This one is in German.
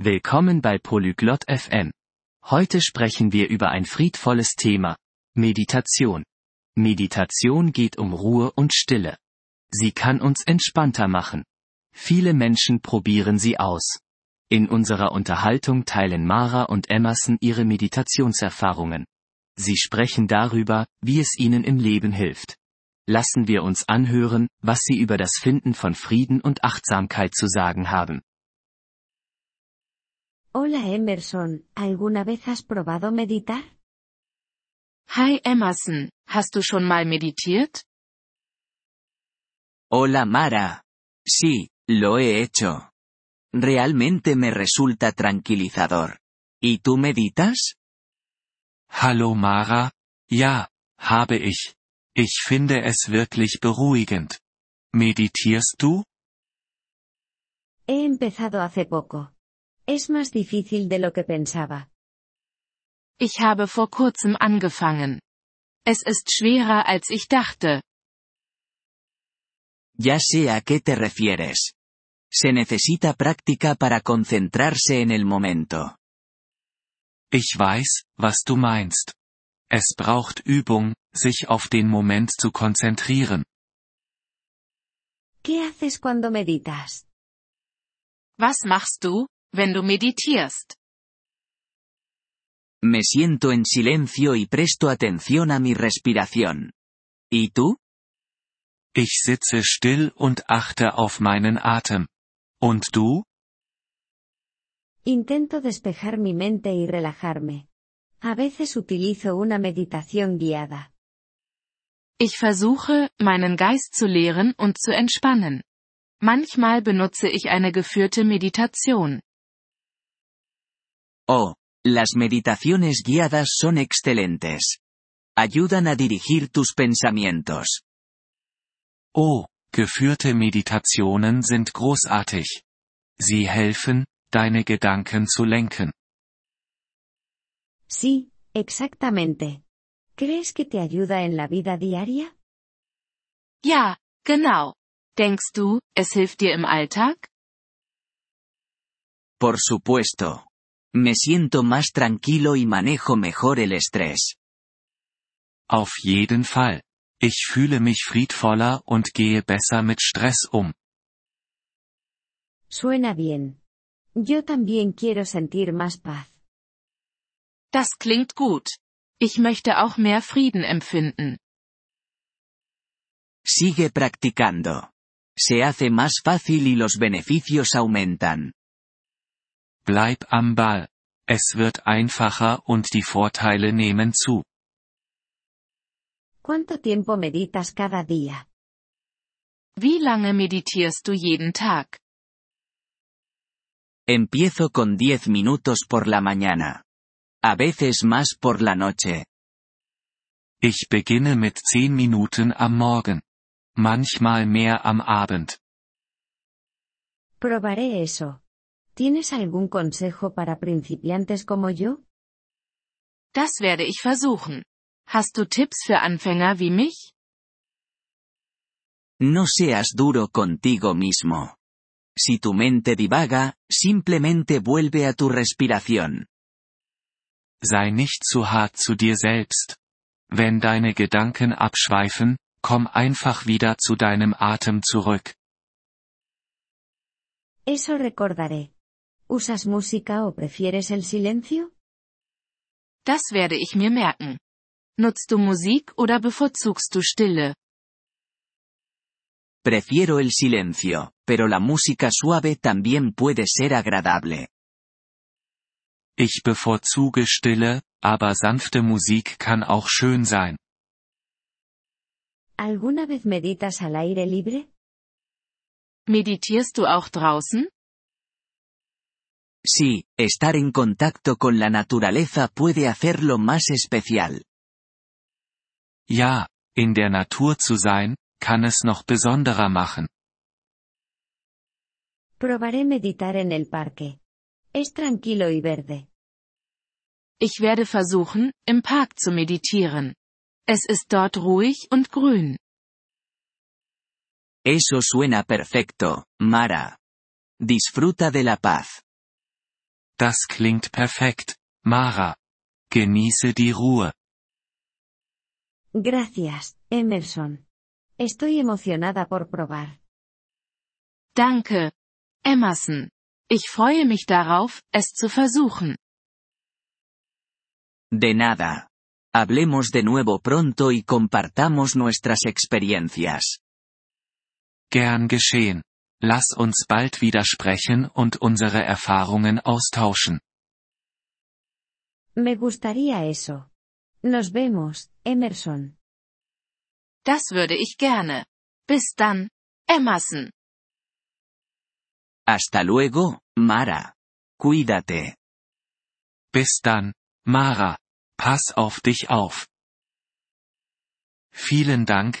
Willkommen bei Polyglot FM. Heute sprechen wir über ein friedvolles Thema. Meditation. Meditation geht um Ruhe und Stille. Sie kann uns entspannter machen. Viele Menschen probieren sie aus. In unserer Unterhaltung teilen Mara und Emerson ihre Meditationserfahrungen. Sie sprechen darüber, wie es ihnen im Leben hilft. Lassen wir uns anhören, was sie über das Finden von Frieden und Achtsamkeit zu sagen haben. Hola Emerson, ¿alguna vez has probado meditar? Hi Emerson, hast du schon mal meditiert? Hola Mara. Sí, lo he hecho. Realmente me resulta tranquilizador. ¿Y tú meditas? Hallo Mara, ja, habe ich. Ich finde es wirklich beruhigend. Meditierst du? He empezado hace poco. Es más difícil de lo que pensaba. Ich habe vor kurzem angefangen. Es ist schwerer als ich dachte. Ya sé a qué te refieres. Se necesita práctica para concentrarse en el momento. Ich weiß, was du meinst. Es braucht Übung, sich auf den Moment zu konzentrieren. ¿Qué haces cuando meditas? Was machst du, wenn du meditierst? Me siento en silencio y presto atención a mi respiración. ¿Y tú? Ich sitze still und achte auf meinen Atem. Und du? Intento despejar mi mente y relajarme. A veces utilizo una meditación guiada. Ich versuche, meinen Geist zu leeren und zu entspannen. Manchmal benutze ich eine geführte Meditation. Oh, las meditaciones guiadas son excelentes. Ayudan a dirigir tus pensamientos. Oh, geführte Meditationen sind großartig. Sie helfen, deine Gedanken zu lenken. Sí, exactamente. ¿Crees que te ayuda en la vida diaria? Ja, genau. Denkst du, es hilft dir im Alltag? Por supuesto. Me siento más tranquilo y manejo mejor el estrés. Auf jeden Fall. Ich fühle mich friedvoller und gehe besser mit Stress um. Suena bien. Yo también quiero sentir más paz. Das klingt gut. Ich möchte auch mehr Frieden empfinden. Sigue practicando. Se hace más fácil y los beneficios aumentan. Bleib am Ball. Es wird einfacher und die Vorteile nehmen zu. ¿Cuánto tiempo meditas cada día? Wie lange meditierst du jeden Tag? Empiezo con 10 minutos por la mañana. A veces más por la noche. Ich beginne mit 10 Minuten am Morgen. Manchmal mehr am Abend. Probaré eso. ¿Tienes algún consejo para principiantes como yo? Das werde ich versuchen. Hast du Tipps für Anfänger wie mich? No seas duro contigo mismo. Si tu mente divaga, simplemente vuelve a tu respiración. Sei nicht zu hart zu dir selbst. Wenn deine Gedanken abschweifen, komm einfach wieder zu deinem Atem zurück. Eso recordaré. ¿Usas música o prefieres el silencio? Das werde ich mir merken. Nutzt du Musik oder bevorzugst du Stille? Prefiero el silencio, pero la música suave también puede ser agradable. Ich bevorzuge Stille, aber sanfte Musik kann auch schön sein. ¿Alguna vez meditas al aire libre? Meditierst du auch draußen? Sí, estar en contacto con la naturaleza puede hacerlo más especial. Ja, in der Natur zu sein, kann es noch besonderer machen. Probaré meditar en el parque. Es tranquilo y verde. Ich werde versuchen, im Park zu meditieren. Es ist dort ruhig und grün. Eso suena perfecto, Mara. Disfruta de la paz. Das klingt perfekt, Mara. Genieße die Ruhe. Gracias, Emerson. Estoy emocionada por probar. Danke, Emerson. Ich freue mich darauf, es zu versuchen. De nada. Hablemos de nuevo pronto y compartamos nuestras experiencias. Gern geschehen. Lass uns bald wieder sprechen und unsere Erfahrungen austauschen. Me gustaría eso. Nos vemos, Emerson. Das würde ich gerne. Bis dann, Emerson. Hasta luego, Mara. Cuídate. Bis dann, Mara. Pass auf dich auf. Vielen Dank,